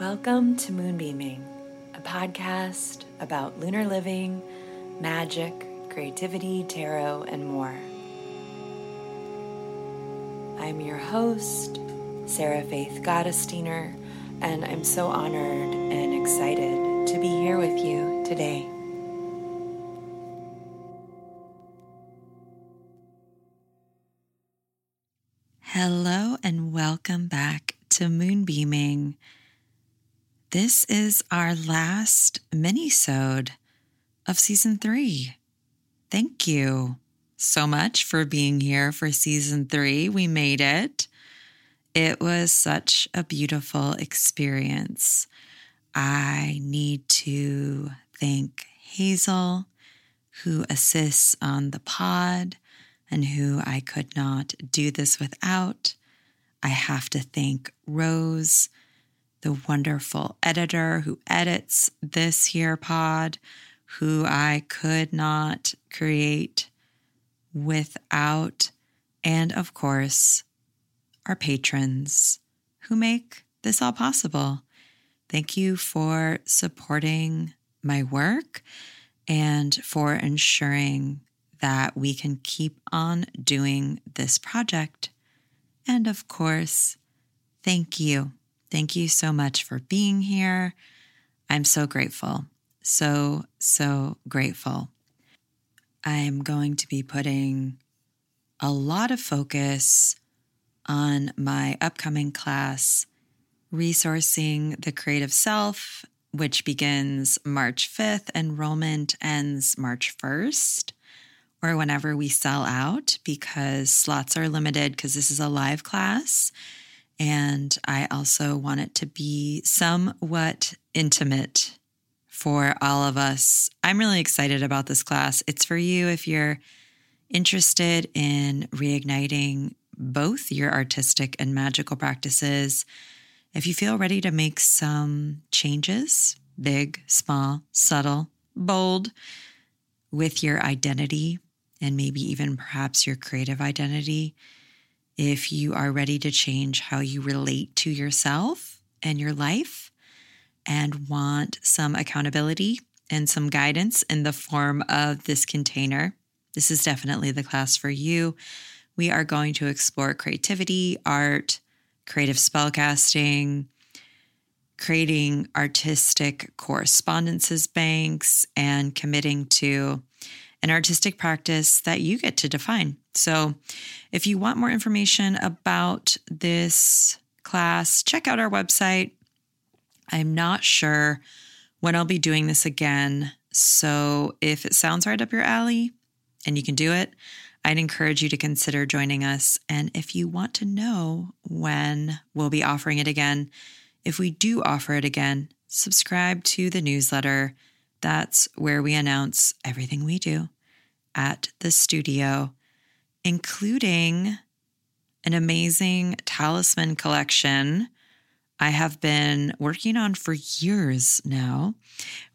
Welcome to Moonbeaming, a podcast about lunar living, magic, creativity, tarot, and more. I'm your host, Sarah Faith Gottesdiener, and I'm so honored and excited to be here with you today. Hello, and welcome back to Moonbeaming. This is our last mini-sode of season three. Thank you so much for being here for season three. We made it. It was such a beautiful experience. I need to thank Hazel, who assists on the pod and who I could not do this without. I have to thank Rose the wonderful editor who edits this here pod, who I could not create without, and of course, our patrons who make this all possible. Thank you for supporting my work and for ensuring that we can keep on doing this project. And of course, thank you Thank you so much for being here. I'm so grateful. So, so grateful. I'm going to be putting a lot of focus on my upcoming class, Resourcing the Creative Self, which begins March 5th. Enrollment ends March 1st or whenever we sell out because slots are limited because this is a live class and I also want it to be somewhat intimate for all of us. I'm really excited about this class. It's for you if you're interested in reigniting both your artistic and magical practices. If you feel ready to make some changes, big, small, subtle, bold, with your identity and maybe even perhaps your creative identity if you are ready to change how you relate to yourself and your life and want some accountability and some guidance in the form of this container, this is definitely the class for you. We are going to explore creativity, art, creative spellcasting, creating artistic correspondences banks, and committing to an artistic practice that you get to define. So, if you want more information about this class, check out our website. I'm not sure when I'll be doing this again. So, if it sounds right up your alley and you can do it, I'd encourage you to consider joining us. And if you want to know when we'll be offering it again, if we do offer it again, subscribe to the newsletter that's where we announce everything we do at the studio, including an amazing talisman collection I have been working on for years now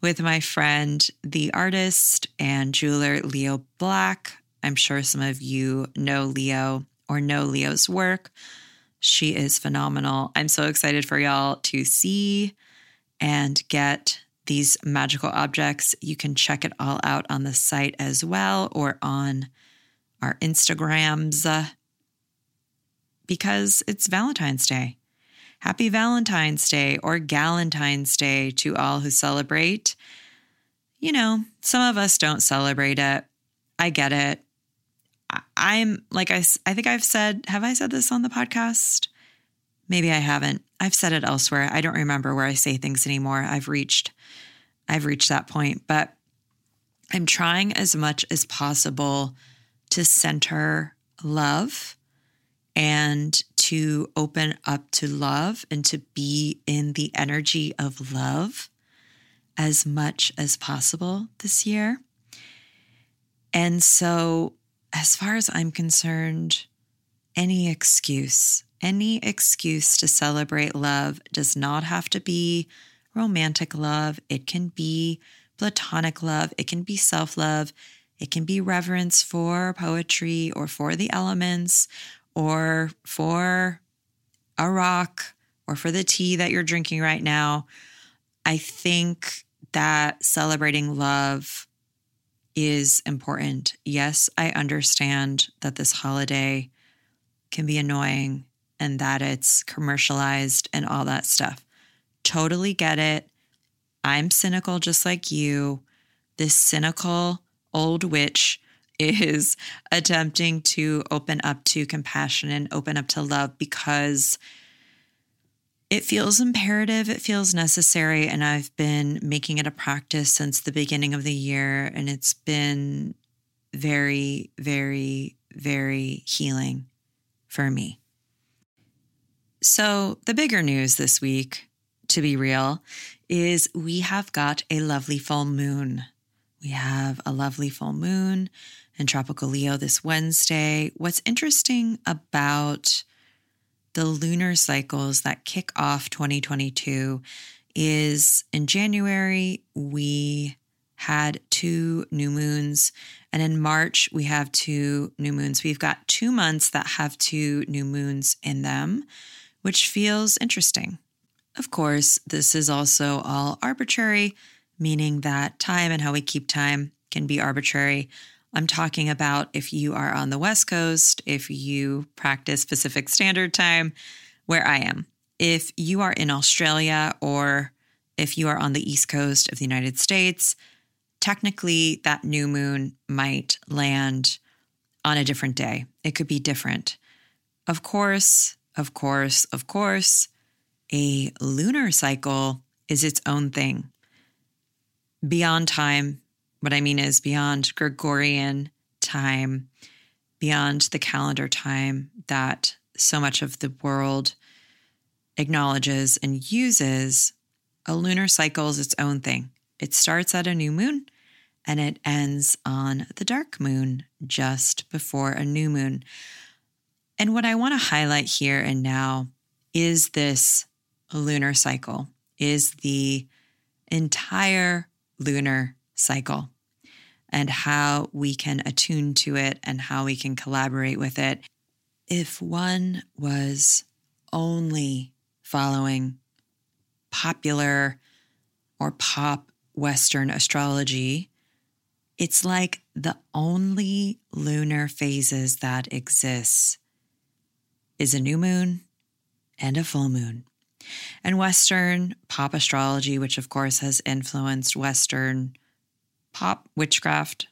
with my friend, the artist and jeweler Leo Black. I'm sure some of you know Leo or know Leo's work. She is phenomenal. I'm so excited for y'all to see and get these magical objects. You can check it all out on the site as well or on our Instagrams uh, because it's Valentine's Day. Happy Valentine's Day or Galentine's Day to all who celebrate. You know, some of us don't celebrate it. I get it. I'm like I I think I've said have I said this on the podcast? Maybe I haven't. I've said it elsewhere. I don't remember where I say things anymore. I've reached I've reached that point, but I'm trying as much as possible to center love and to open up to love and to be in the energy of love as much as possible this year. And so, as far as I'm concerned, any excuse any excuse to celebrate love does not have to be romantic love, it can be platonic love, it can be self love, it can be reverence for poetry or for the elements or for a rock or for the tea that you're drinking right now. I think that celebrating love is important. Yes, I understand that this holiday can be annoying and that it's commercialized and all that stuff. Totally get it. I'm cynical just like you. This cynical old witch is attempting to open up to compassion and open up to love because it feels imperative, it feels necessary. And I've been making it a practice since the beginning of the year. And it's been very, very, very healing for me. So, the bigger news this week, to be real, is we have got a lovely full moon. We have a lovely full moon in Tropical Leo this Wednesday. What's interesting about the lunar cycles that kick off 2022 is in January, we had two new moons. And in March, we have two new moons. We've got two months that have two new moons in them, which feels interesting. Of course, this is also all arbitrary, meaning that time and how we keep time can be arbitrary. I'm talking about if you are on the West Coast, if you practice Pacific Standard Time, where I am. If you are in Australia or if you are on the East Coast of the United States, technically that new moon might land on a different day. It could be different. Of course, of course, of course, a lunar cycle is its own thing. Beyond time, what I mean is beyond Gregorian time, beyond the calendar time that so much of the world acknowledges and uses, a lunar cycle is its own thing. It starts at a new moon and it ends on the dark moon just before a new moon. And what I want to highlight here and now is this lunar cycle, is the entire lunar cycle and how we can attune to it and how we can collaborate with it. If one was only following popular or pop Western astrology, it's like the only lunar phases that exists is a new moon and a full moon. And Western pop astrology, which of course has influenced Western pop witchcraft,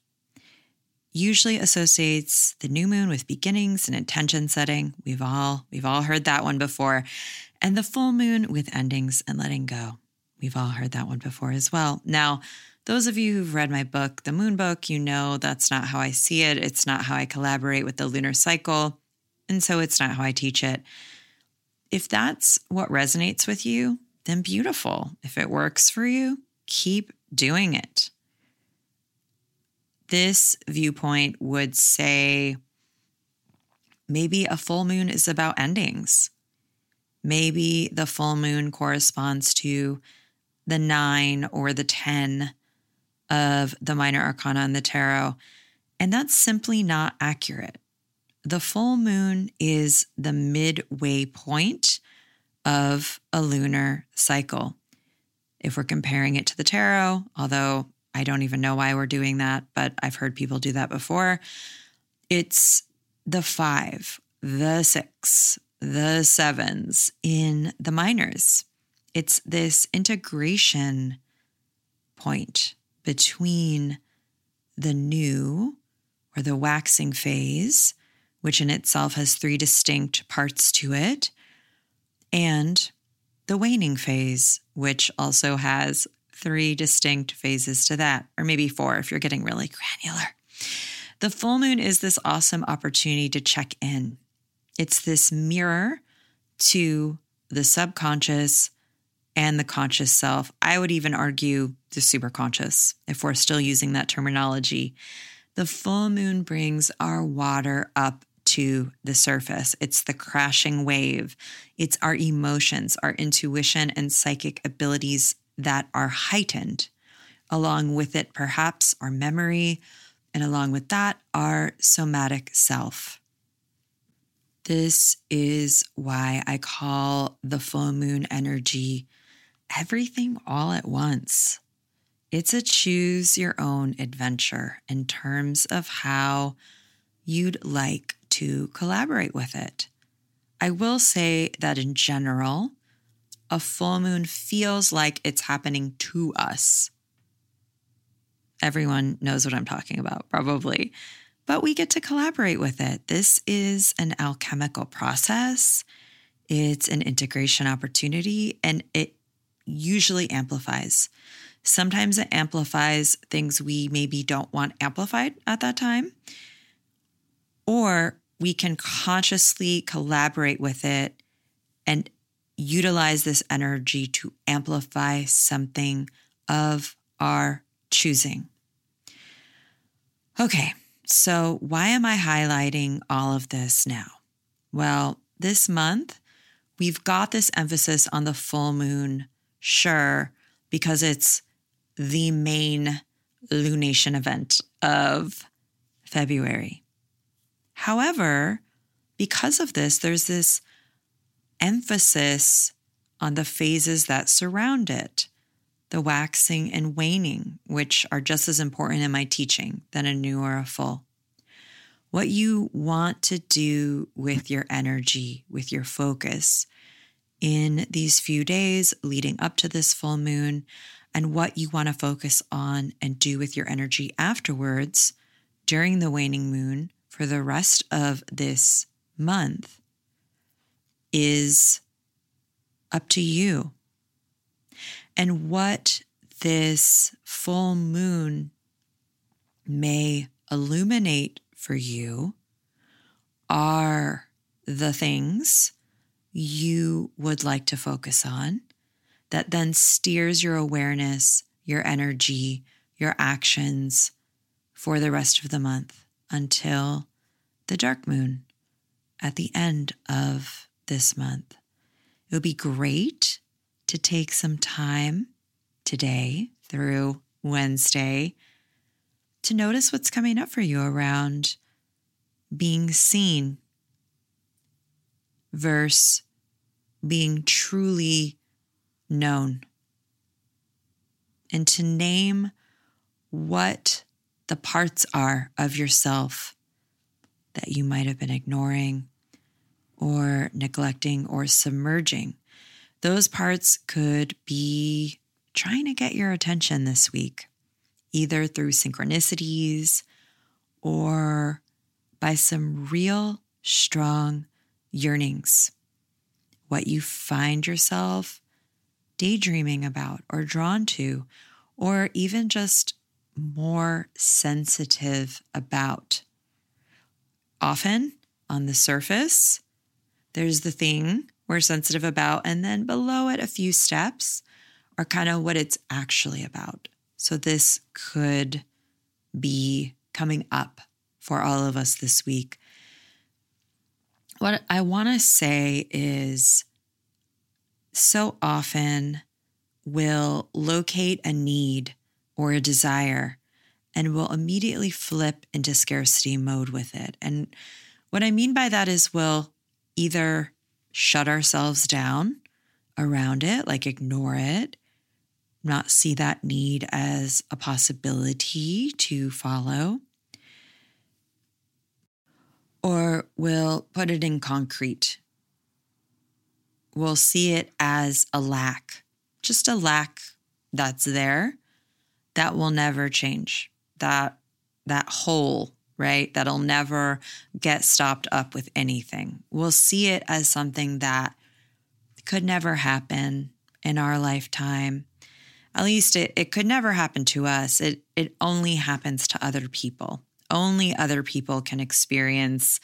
usually associates the new moon with beginnings and intention setting. We've all we've all heard that one before. And the full moon with endings and letting go. We've all heard that one before as well. Now, those of you who've read my book, The Moon Book, you know that's not how I see it. It's not how I collaborate with the lunar cycle. And so it's not how I teach it. If that's what resonates with you, then beautiful. If it works for you, keep doing it. This viewpoint would say maybe a full moon is about endings. Maybe the full moon corresponds to the nine or the 10 of the minor arcana in the tarot. And that's simply not accurate the full moon is the midway point of a lunar cycle. If we're comparing it to the tarot, although I don't even know why we're doing that, but I've heard people do that before, it's the five, the six, the sevens in the minors. It's this integration point between the new or the waxing phase which in itself has three distinct parts to it, and the waning phase, which also has three distinct phases to that, or maybe four if you're getting really granular. The full moon is this awesome opportunity to check in. It's this mirror to the subconscious and the conscious self. I would even argue the superconscious, if we're still using that terminology. The full moon brings our water up to the surface. It's the crashing wave. It's our emotions, our intuition, and psychic abilities that are heightened. Along with it, perhaps our memory, and along with that, our somatic self. This is why I call the full moon energy everything all at once. It's a choose your own adventure in terms of how you'd like to collaborate with it. I will say that in general, a full moon feels like it's happening to us. Everyone knows what I'm talking about, probably but we get to collaborate with it. This is an alchemical process, it's an integration opportunity, and it usually amplifies. Sometimes it amplifies things we maybe don't want amplified at that time, or we can consciously collaborate with it and utilize this energy to amplify something of our choosing. Okay, so, why am I highlighting all of this now? Well, this month, we've got this emphasis on the full moon, sure, because it's the main lunation event of February. However, because of this, there's this emphasis on the phases that surround it the waxing and waning, which are just as important in my teaching than a new or a full. What you want to do with your energy, with your focus in these few days leading up to this full moon, and what you want to focus on and do with your energy afterwards during the waning moon for the rest of this month is up to you. And what this full moon may illuminate for you are the things you would like to focus on that then steers your awareness, your energy, your actions for the rest of the month until the dark moon at the end of this month. It would be great to take some time today through Wednesday to notice what's coming up for you around being seen versus being truly known. And to name what the parts are of yourself that you might have been ignoring or neglecting or submerging those parts could be trying to get your attention this week, either through synchronicities or by some real strong yearnings. What you find yourself daydreaming about or drawn to, or even just more sensitive about. Often on the surface, there's the thing we're sensitive about. And then below it, a few steps are kind of what it's actually about. So this could be coming up for all of us this week. What I want to say is so often we'll locate a need or a desire and we'll immediately flip into scarcity mode with it. And what I mean by that is we'll either shut ourselves down around it, like ignore it, not see that need as a possibility to follow. Or we'll put it in concrete. We'll see it as a lack, just a lack that's there that will never change. That that hole right? That'll never get stopped up with anything. We'll see it as something that could never happen in our lifetime. At least it, it could never happen to us. It it only happens to other people. Only other people can experience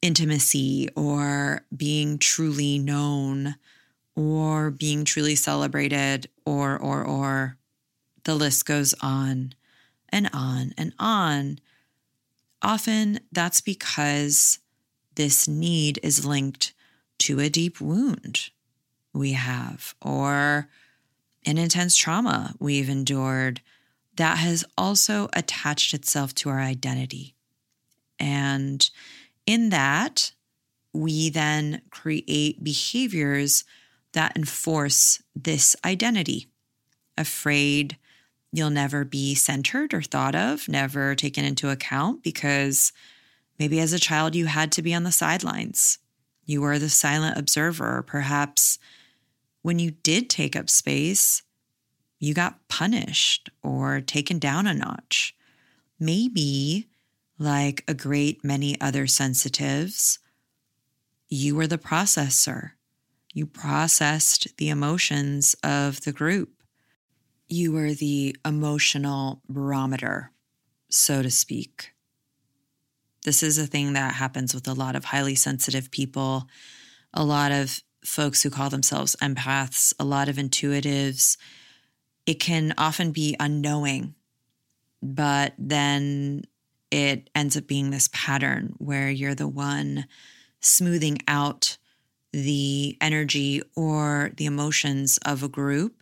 intimacy or being truly known or being truly celebrated or or or the list goes on and on and on Often that's because this need is linked to a deep wound we have or an intense trauma we've endured that has also attached itself to our identity. And in that, we then create behaviors that enforce this identity. Afraid you'll never be centered or thought of, never taken into account because maybe as a child you had to be on the sidelines. You were the silent observer. Perhaps when you did take up space, you got punished or taken down a notch. Maybe, like a great many other sensitives, you were the processor. You processed the emotions of the group. You were the emotional barometer, so to speak. This is a thing that happens with a lot of highly sensitive people, a lot of folks who call themselves empaths, a lot of intuitives. It can often be unknowing, but then it ends up being this pattern where you're the one smoothing out the energy or the emotions of a group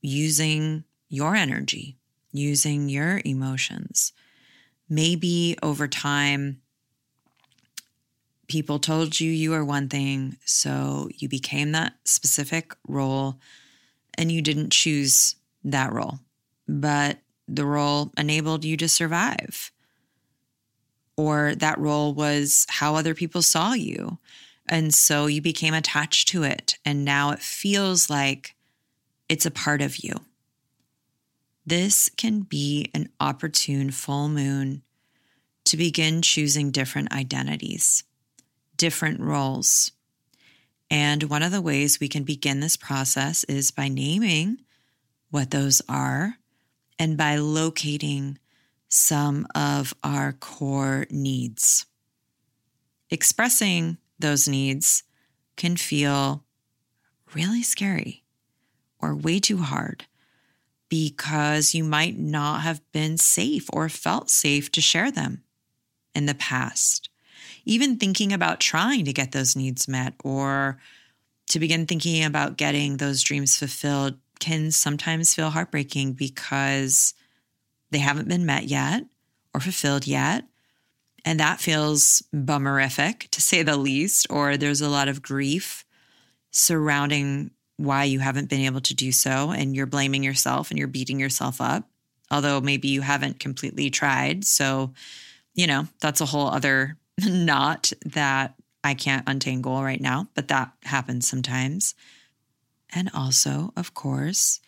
using your energy, using your emotions. Maybe over time, people told you you were one thing, so you became that specific role and you didn't choose that role, but the role enabled you to survive or that role was how other people saw you. And so you became attached to it. And now it feels like it's a part of you. This can be an opportune full moon to begin choosing different identities, different roles. And one of the ways we can begin this process is by naming what those are and by locating some of our core needs. Expressing those needs can feel really scary or way too hard because you might not have been safe or felt safe to share them in the past. Even thinking about trying to get those needs met or to begin thinking about getting those dreams fulfilled can sometimes feel heartbreaking because they haven't been met yet or fulfilled yet. And that feels bummerific to say the least, or there's a lot of grief surrounding why you haven't been able to do so. And you're blaming yourself and you're beating yourself up, although maybe you haven't completely tried. So, you know, that's a whole other knot that I can't untangle right now, but that happens sometimes. And also, of course,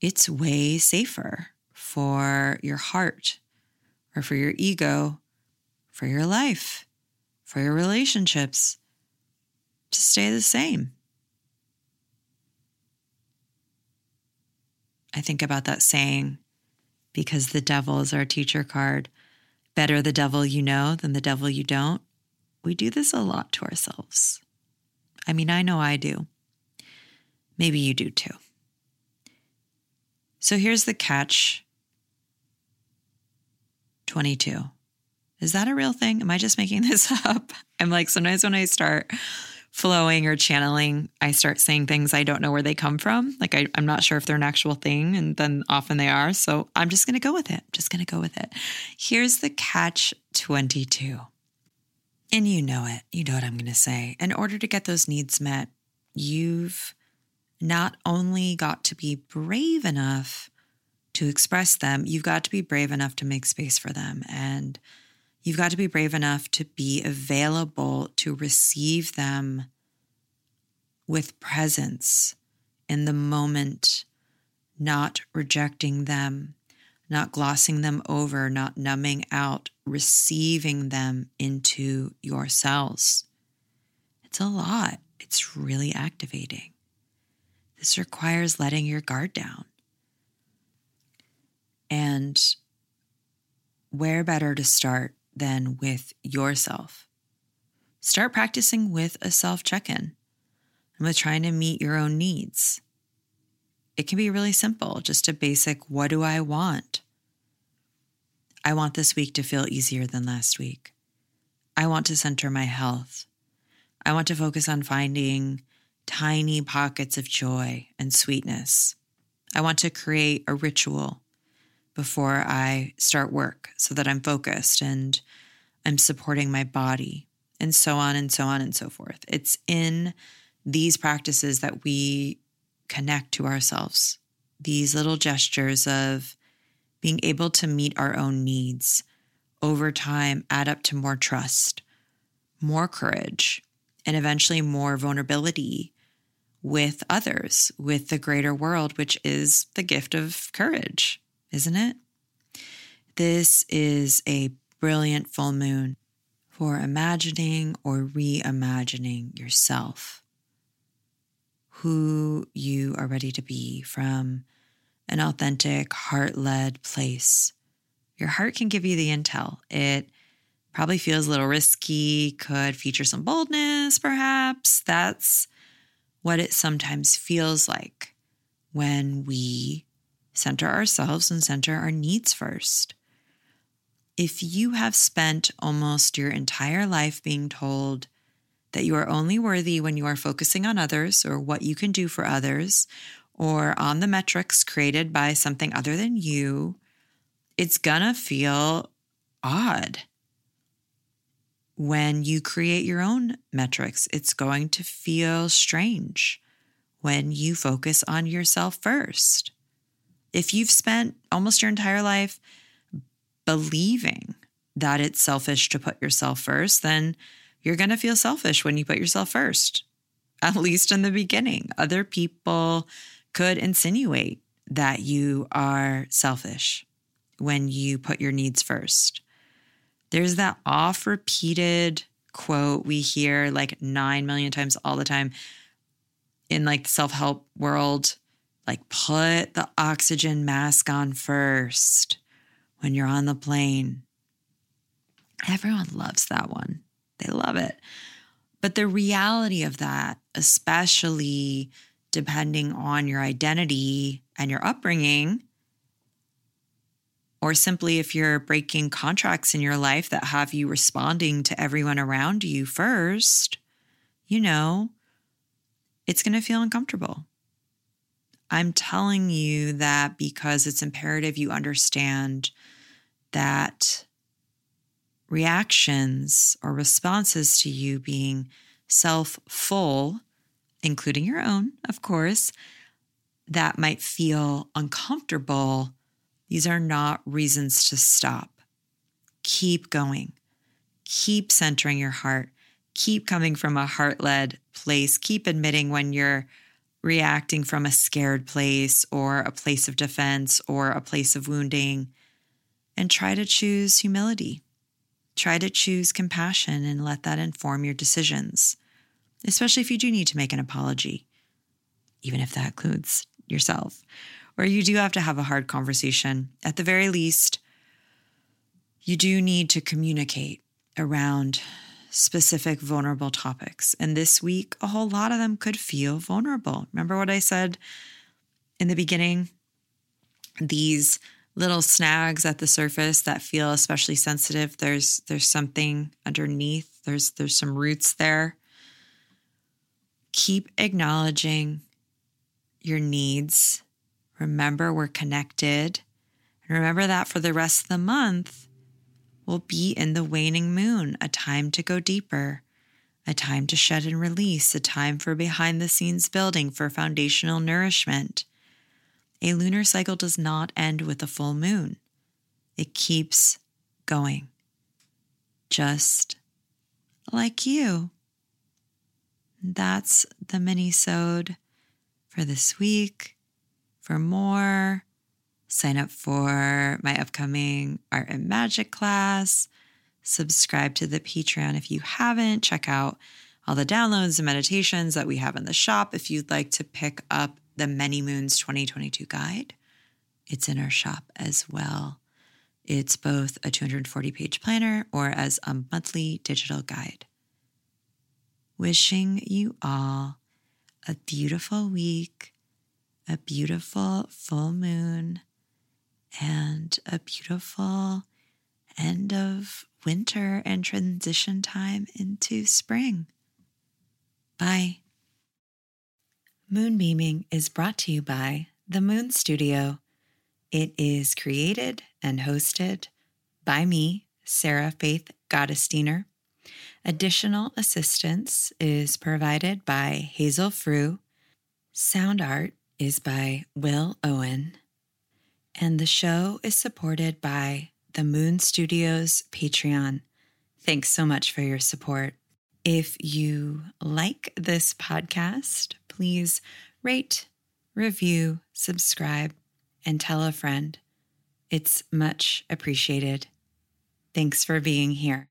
it's way safer for your heart or for your ego, for your life, for your relationships to stay the same. I think about that saying because the devil is our teacher card. Better the devil you know than the devil you don't. We do this a lot to ourselves. I mean, I know I do. Maybe you do too. So here's the catch 22. Is that a real thing? Am I just making this up? I'm like, sometimes when I start flowing or channeling, I start saying things I don't know where they come from. Like, I, am not sure if they're an actual thing, and then often they are. So I'm just going to go with it. just going to go with it. Here's the catch 22. And you know it. You know what I'm going to say. In order to get those needs met, you've not only got to be brave enough to express them, you've got to be brave enough to make space for them. And you've got to be brave enough to be available to receive them with presence in the moment, not rejecting them, not glossing them over, not numbing out, receiving them into your cells. It's a lot. It's really activating. This requires letting your guard down. And where better to start than with yourself? Start practicing with a self check in and with trying to meet your own needs. It can be really simple, just a basic what do I want? I want this week to feel easier than last week. I want to center my health. I want to focus on finding tiny pockets of joy and sweetness. I want to create a ritual before I start work so that I'm focused and I'm supporting my body and so on and so on and so forth. It's in these practices that we connect to ourselves, these little gestures of being able to meet our own needs over time add up to more trust, more courage, and eventually more vulnerability with others, with the greater world, which is the gift of courage, isn't it? This is a brilliant full moon for imagining or reimagining yourself, who you are ready to be from an authentic, heart led place. Your heart can give you the intel. It probably feels a little risky, could feature some boldness, perhaps. That's what it sometimes feels like when we center ourselves and center our needs first. If you have spent almost your entire life being told that you are only worthy when you are focusing on others or what you can do for others or on the metrics created by something other than you, it's gonna feel odd when you create your own metrics, it's going to feel strange when you focus on yourself first. If you've spent almost your entire life believing that it's selfish to put yourself first, then you're going to feel selfish when you put yourself first, at least in the beginning. Other people could insinuate that you are selfish when you put your needs first. There's that off repeated quote we hear like 9 million times all the time in like the self-help world like put the oxygen mask on first when you're on the plane. Everyone loves that one. They love it. But the reality of that, especially depending on your identity and your upbringing, or simply if you're breaking contracts in your life that have you responding to everyone around you first, you know, it's going to feel uncomfortable. I'm telling you that because it's imperative you understand that reactions or responses to you being self full, including your own, of course, that might feel uncomfortable these are not reasons to stop. Keep going. Keep centering your heart. Keep coming from a heart led place. Keep admitting when you're reacting from a scared place or a place of defense or a place of wounding. And try to choose humility. Try to choose compassion and let that inform your decisions, especially if you do need to make an apology, even if that includes yourself or you do have to have a hard conversation. At the very least, you do need to communicate around specific vulnerable topics. And this week, a whole lot of them could feel vulnerable. Remember what I said in the beginning? These little snags at the surface that feel especially sensitive. There's there's something underneath. There's there's some roots there. Keep acknowledging your needs Remember, we're connected. And remember that for the rest of the month, we'll be in the waning moon, a time to go deeper, a time to shed and release, a time for behind the scenes building for foundational nourishment. A lunar cycle does not end with a full moon, it keeps going. Just like you. That's the mini sode for this week. For more, sign up for my upcoming art and magic class. Subscribe to the Patreon if you haven't. Check out all the downloads and meditations that we have in the shop. If you'd like to pick up the Many Moons 2022 guide, it's in our shop as well. It's both a 240 page planner or as a monthly digital guide. Wishing you all a beautiful week a beautiful full moon and a beautiful end of winter and transition time into spring. Bye. Moonbeaming is brought to you by The Moon Studio. It is created and hosted by me, Sarah Faith Gottesdiener, Additional assistance is provided by Hazel Frew. Sound art is by Will Owen. And the show is supported by the Moon Studios Patreon. Thanks so much for your support. If you like this podcast, please rate, review, subscribe, and tell a friend. It's much appreciated. Thanks for being here.